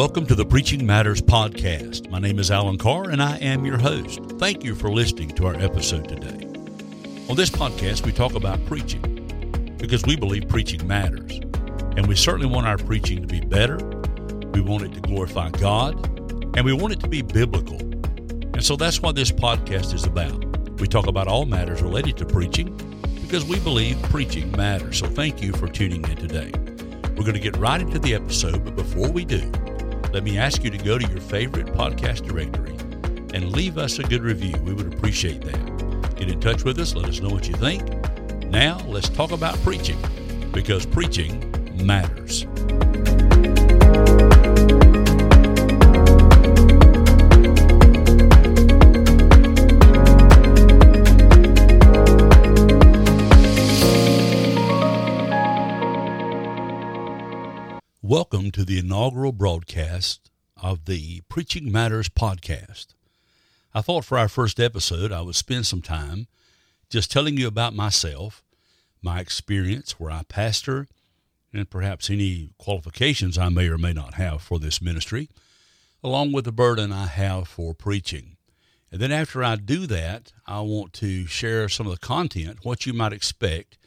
Welcome to the Preaching Matters podcast. My name is Alan Carr and I am your host. Thank you for listening to our episode today. On this podcast, we talk about preaching because we believe preaching matters. And we certainly want our preaching to be better. We want it to glorify God and we want it to be biblical. And so that's what this podcast is about. We talk about all matters related to preaching because we believe preaching matters. So thank you for tuning in today. We're going to get right into the episode, but before we do, let me ask you to go to your favorite podcast directory and leave us a good review. We would appreciate that. Get in touch with us, let us know what you think. Now, let's talk about preaching because preaching matters. The inaugural broadcast of the Preaching Matters podcast. I thought for our first episode I would spend some time just telling you about myself, my experience where I pastor, and perhaps any qualifications I may or may not have for this ministry, along with the burden I have for preaching. And then after I do that, I want to share some of the content, what you might expect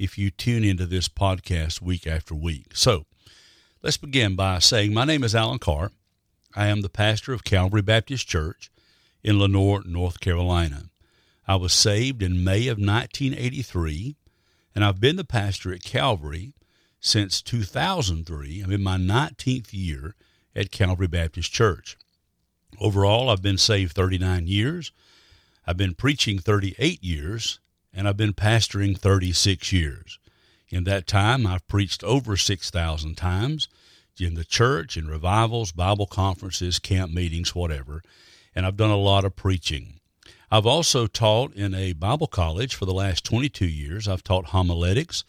if you tune into this podcast week after week. So, Let's begin by saying my name is Alan Carr. I am the pastor of Calvary Baptist Church in Lenoir, North Carolina. I was saved in May of 1983, and I've been the pastor at Calvary since 2003. I'm in my 19th year at Calvary Baptist Church. Overall, I've been saved 39 years. I've been preaching 38 years, and I've been pastoring 36 years. In that time, I've preached over 6,000 times in the church, in revivals, Bible conferences, camp meetings, whatever, and I've done a lot of preaching. I've also taught in a Bible college for the last 22 years. I've taught homiletics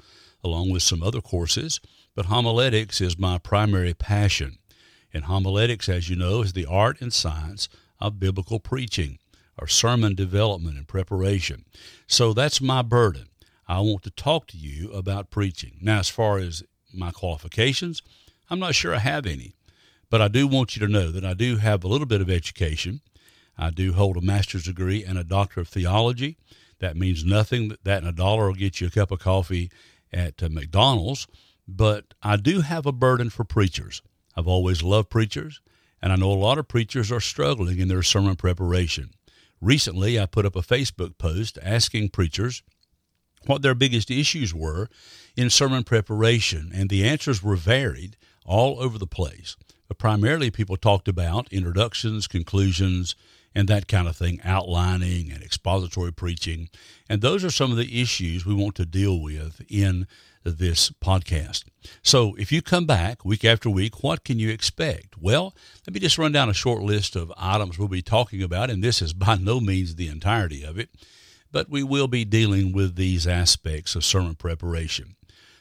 along with some other courses, but homiletics is my primary passion. And homiletics, as you know, is the art and science of biblical preaching or sermon development and preparation. So that's my burden. I want to talk to you about preaching. Now, as far as my qualifications, I'm not sure I have any, but I do want you to know that I do have a little bit of education. I do hold a master's degree and a doctor of theology. That means nothing. That a dollar will get you a cup of coffee at uh, McDonald's. But I do have a burden for preachers. I've always loved preachers, and I know a lot of preachers are struggling in their sermon preparation. Recently, I put up a Facebook post asking preachers what their biggest issues were in sermon preparation, and the answers were varied all over the place. But primarily, people talked about introductions, conclusions, and that kind of thing, outlining and expository preaching. And those are some of the issues we want to deal with in this podcast. So, if you come back week after week, what can you expect? Well, let me just run down a short list of items we'll be talking about, and this is by no means the entirety of it but we will be dealing with these aspects of sermon preparation.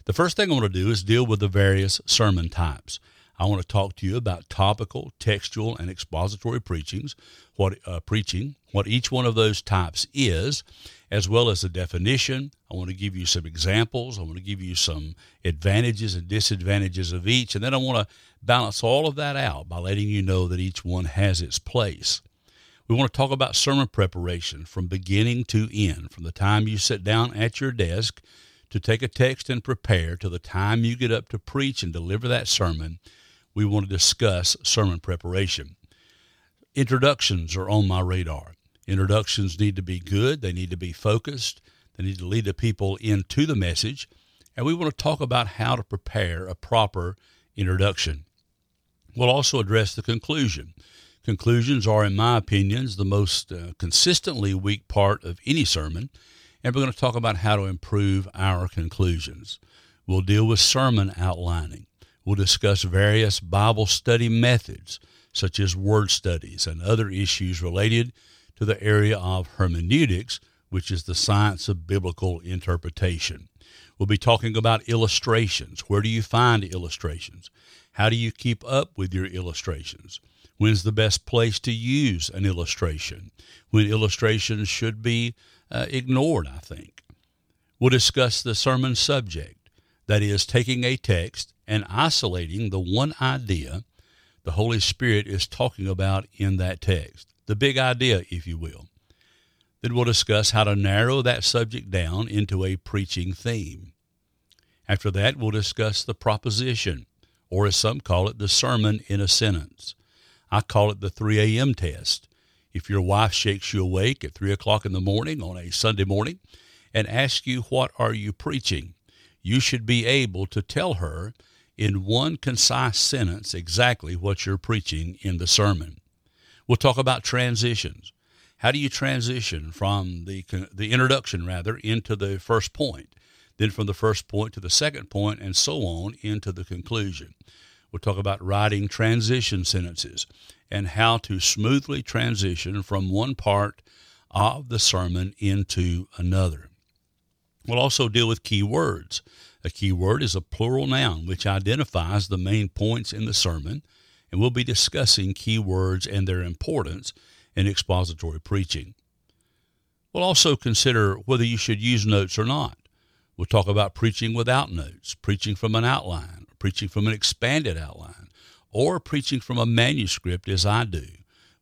The first thing I want to do is deal with the various sermon types. I want to talk to you about topical, textual, and expository preachings, what uh, preaching, what each one of those types is, as well as the definition. I want to give you some examples. I want to give you some advantages and disadvantages of each, and then I want to balance all of that out by letting you know that each one has its place. We want to talk about sermon preparation from beginning to end, from the time you sit down at your desk to take a text and prepare to the time you get up to preach and deliver that sermon. We want to discuss sermon preparation. Introductions are on my radar. Introductions need to be good, they need to be focused, they need to lead the people into the message, and we want to talk about how to prepare a proper introduction. We'll also address the conclusion. Conclusions are, in my opinions, the most uh, consistently weak part of any sermon, and we're going to talk about how to improve our conclusions. We'll deal with sermon outlining. We'll discuss various Bible study methods, such as word studies and other issues related to the area of hermeneutics, which is the science of biblical interpretation. We'll be talking about illustrations. Where do you find illustrations? How do you keep up with your illustrations? When's the best place to use an illustration? When illustrations should be uh, ignored, I think. We'll discuss the sermon subject, that is, taking a text and isolating the one idea the Holy Spirit is talking about in that text, the big idea, if you will. Then we'll discuss how to narrow that subject down into a preaching theme. After that, we'll discuss the proposition, or as some call it, the sermon in a sentence. I call it the 3 a.m. test. If your wife shakes you awake at 3 o'clock in the morning on a Sunday morning and asks you, What are you preaching? you should be able to tell her in one concise sentence exactly what you're preaching in the sermon. We'll talk about transitions. How do you transition from the, the introduction, rather, into the first point, then from the first point to the second point, and so on into the conclusion? We'll talk about writing transition sentences and how to smoothly transition from one part of the sermon into another. We'll also deal with key words. A key word is a plural noun which identifies the main points in the sermon, and we'll be discussing key words and their importance in expository preaching. We'll also consider whether you should use notes or not. We'll talk about preaching without notes, preaching from an outline, preaching from an expanded outline, or preaching from a manuscript as I do.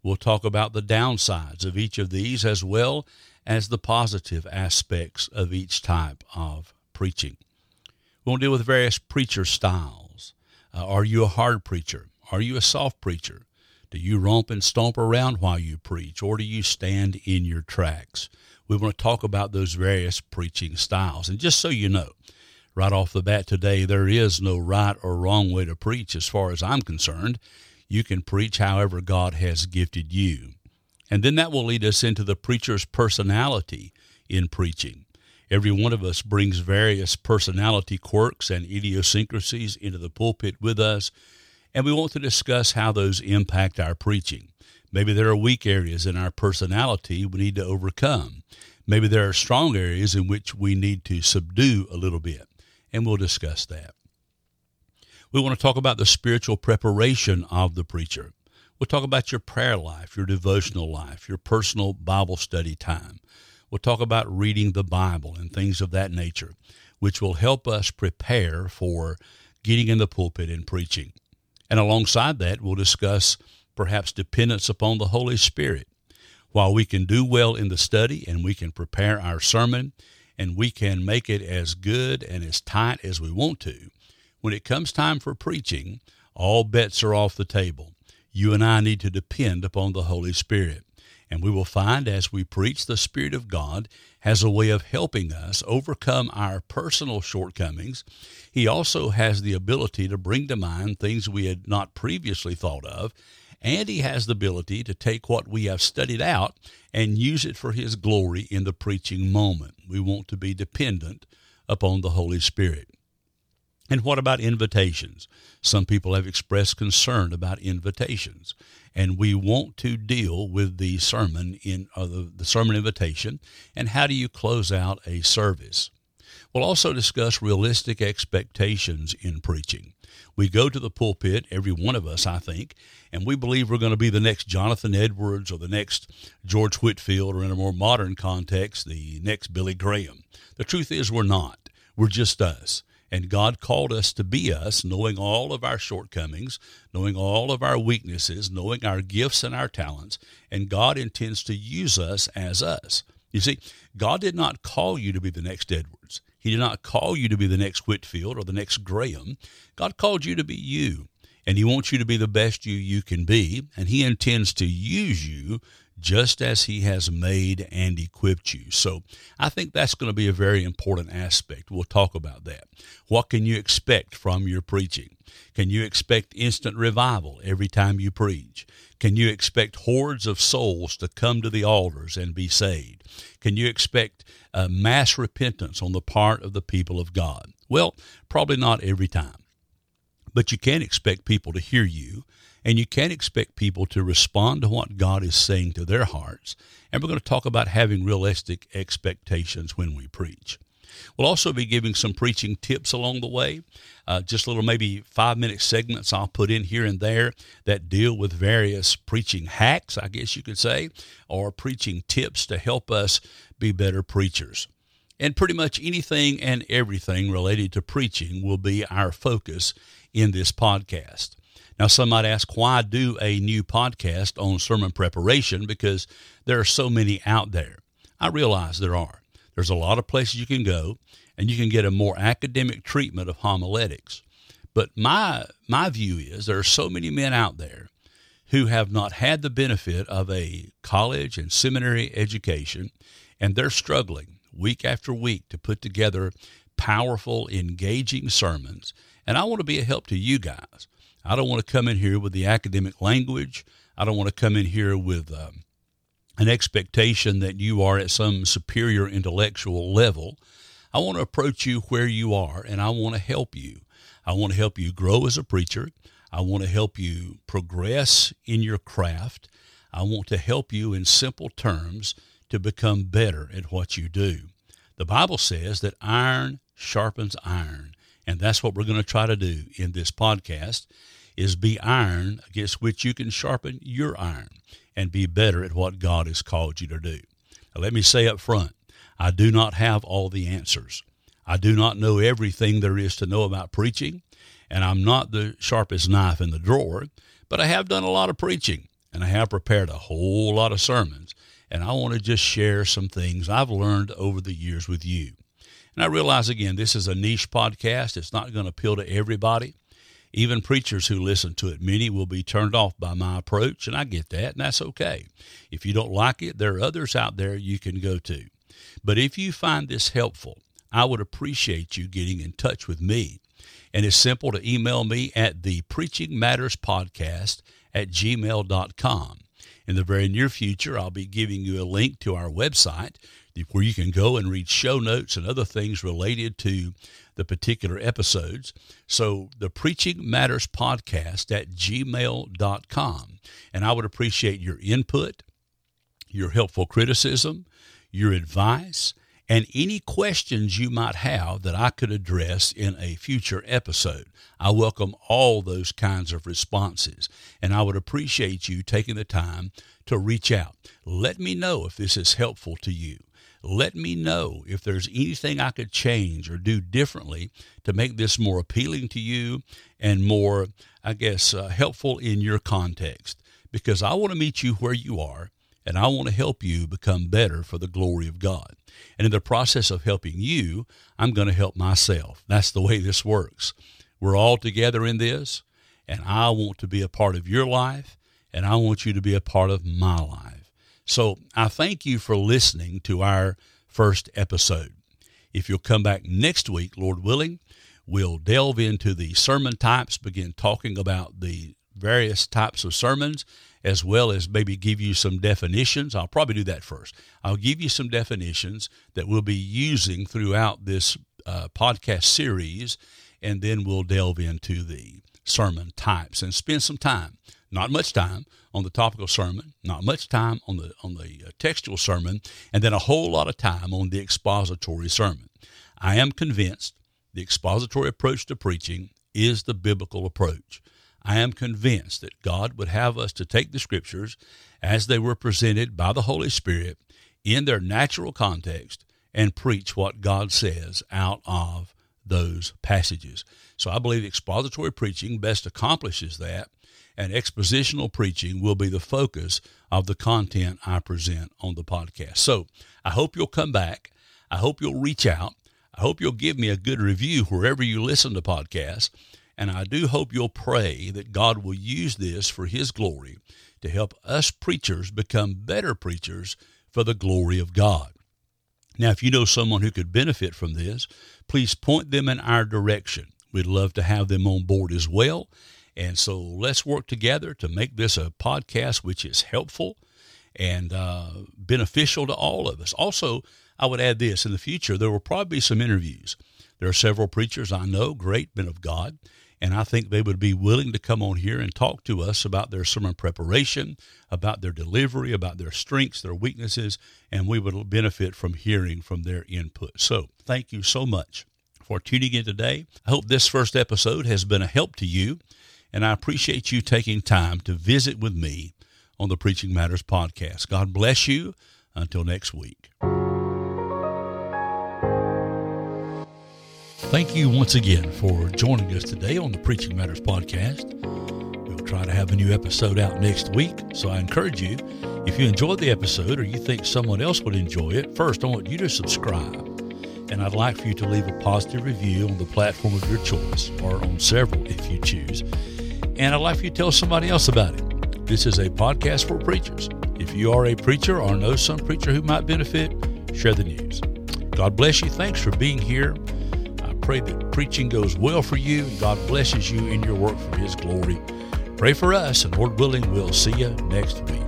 We'll talk about the downsides of each of these as well as the positive aspects of each type of preaching. We'll deal with various preacher styles. Uh, are you a hard preacher? Are you a soft preacher? Do you romp and stomp around while you preach, or do you stand in your tracks? We want to talk about those various preaching styles. And just so you know, right off the bat today, there is no right or wrong way to preach as far as I'm concerned. You can preach however God has gifted you. And then that will lead us into the preacher's personality in preaching. Every one of us brings various personality quirks and idiosyncrasies into the pulpit with us, and we want to discuss how those impact our preaching. Maybe there are weak areas in our personality we need to overcome. Maybe there are strong areas in which we need to subdue a little bit, and we'll discuss that. We want to talk about the spiritual preparation of the preacher. We'll talk about your prayer life, your devotional life, your personal Bible study time. We'll talk about reading the Bible and things of that nature, which will help us prepare for getting in the pulpit and preaching. And alongside that, we'll discuss perhaps dependence upon the Holy Spirit. While we can do well in the study and we can prepare our sermon and we can make it as good and as tight as we want to, when it comes time for preaching, all bets are off the table. You and I need to depend upon the Holy Spirit. And we will find as we preach, the Spirit of God has a way of helping us overcome our personal shortcomings. He also has the ability to bring to mind things we had not previously thought of. And He has the ability to take what we have studied out and use it for His glory in the preaching moment. We want to be dependent upon the Holy Spirit. And what about invitations? Some people have expressed concern about invitations, and we want to deal with the sermon in uh, the, the sermon invitation and how do you close out a service. We'll also discuss realistic expectations in preaching. We go to the pulpit, every one of us, I think, and we believe we're going to be the next Jonathan Edwards or the next George Whitefield, or in a more modern context, the next Billy Graham. The truth is, we're not. We're just us. And God called us to be us, knowing all of our shortcomings, knowing all of our weaknesses, knowing our gifts and our talents. And God intends to use us as us. You see, God did not call you to be the next Edwards. He did not call you to be the next Whitefield or the next Graham. God called you to be you. And He wants you to be the best you you can be. And He intends to use you just as he has made and equipped you. So I think that's going to be a very important aspect. We'll talk about that. What can you expect from your preaching? Can you expect instant revival every time you preach? Can you expect hordes of souls to come to the altars and be saved? Can you expect uh, mass repentance on the part of the people of God? Well, probably not every time. But you can't expect people to hear you and you can't expect people to respond to what God is saying to their hearts. And we're going to talk about having realistic expectations when we preach. We'll also be giving some preaching tips along the way. Uh, just little maybe five minute segments I'll put in here and there that deal with various preaching hacks, I guess you could say, or preaching tips to help us be better preachers. And pretty much anything and everything related to preaching will be our focus in this podcast. Now, some might ask, why do a new podcast on sermon preparation? Because there are so many out there. I realize there are. There's a lot of places you can go, and you can get a more academic treatment of homiletics. But my my view is there are so many men out there who have not had the benefit of a college and seminary education, and they're struggling week after week to put together powerful, engaging sermons. And I want to be a help to you guys. I don't want to come in here with the academic language. I don't want to come in here with um, an expectation that you are at some superior intellectual level. I want to approach you where you are and I want to help you. I want to help you grow as a preacher. I want to help you progress in your craft. I want to help you in simple terms to become better at what you do. The Bible says that iron sharpens iron, and that's what we're going to try to do in this podcast is be iron against which you can sharpen your iron and be better at what God has called you to do. Now, let me say up front I do not have all the answers. I do not know everything there is to know about preaching, and I'm not the sharpest knife in the drawer, but I have done a lot of preaching and I have prepared a whole lot of sermons, and I want to just share some things I've learned over the years with you. And I realize again, this is a niche podcast. It's not going to appeal to everybody even preachers who listen to it. Many will be turned off by my approach, and I get that, and that's okay. If you don't like it, there are others out there you can go to. But if you find this helpful, I would appreciate you getting in touch with me. And it's simple to email me at the Preaching Matters Podcast at gmail.com. In the very near future, I'll be giving you a link to our website where you can go and read show notes and other things related to the particular episodes. So the Preaching Matters Podcast at gmail.com. And I would appreciate your input, your helpful criticism, your advice, and any questions you might have that I could address in a future episode. I welcome all those kinds of responses, and I would appreciate you taking the time to reach out. Let me know if this is helpful to you. Let me know if there's anything I could change or do differently to make this more appealing to you and more, I guess, uh, helpful in your context. Because I want to meet you where you are and I want to help you become better for the glory of God. And in the process of helping you, I'm going to help myself. That's the way this works. We're all together in this, and I want to be a part of your life, and I want you to be a part of my life. So I thank you for listening to our first episode. If you'll come back next week, Lord willing, we'll delve into the sermon types, begin talking about the various types of sermons, as well as maybe give you some definitions. I'll probably do that first. I'll give you some definitions that we'll be using throughout this uh, podcast series, and then we'll delve into the sermon types and spend some time, not much time, on the topical sermon, not much time on the on the uh, textual sermon, and then a whole lot of time on the expository sermon. I am convinced the expository approach to preaching is the biblical approach. I am convinced that God would have us to take the scriptures as they were presented by the Holy Spirit in their natural context and preach what God says out of those passages. So I believe expository preaching best accomplishes that and expositional preaching will be the focus of the content I present on the podcast. So I hope you'll come back. I hope you'll reach out. I hope you'll give me a good review wherever you listen to podcasts. And I do hope you'll pray that God will use this for His glory to help us preachers become better preachers for the glory of God. Now, if you know someone who could benefit from this, please point them in our direction. We'd love to have them on board as well. And so let's work together to make this a podcast which is helpful and uh, beneficial to all of us. Also, I would add this in the future, there will probably be some interviews. There are several preachers I know, great men of God, And I think they would be willing to come on here and talk to us about their sermon preparation, about their delivery, about their strengths, their weaknesses, and we would benefit from hearing from their input. So thank you so much for tuning in today. I hope this first episode has been a help to you, and I appreciate you taking time to visit with me on the Preaching Matters podcast. God bless you. Until next week. Thank you once again for joining us today on the Preaching Matters podcast. We'll try to have a new episode out next week, so I encourage you, if you enjoyed the episode or you think someone else would enjoy it, first I want you to subscribe. And I'd like for you to leave a positive review on the platform of your choice, or on several if you choose. And I'd like for you to tell somebody else about it. This is a podcast for preachers. If you are a preacher or know some preacher who might benefit, share the news. God bless you. Thanks for being here pray that preaching goes well for you and God blesses you in your work for His glory. Pray for us, and Lord willing, we'll see you next week.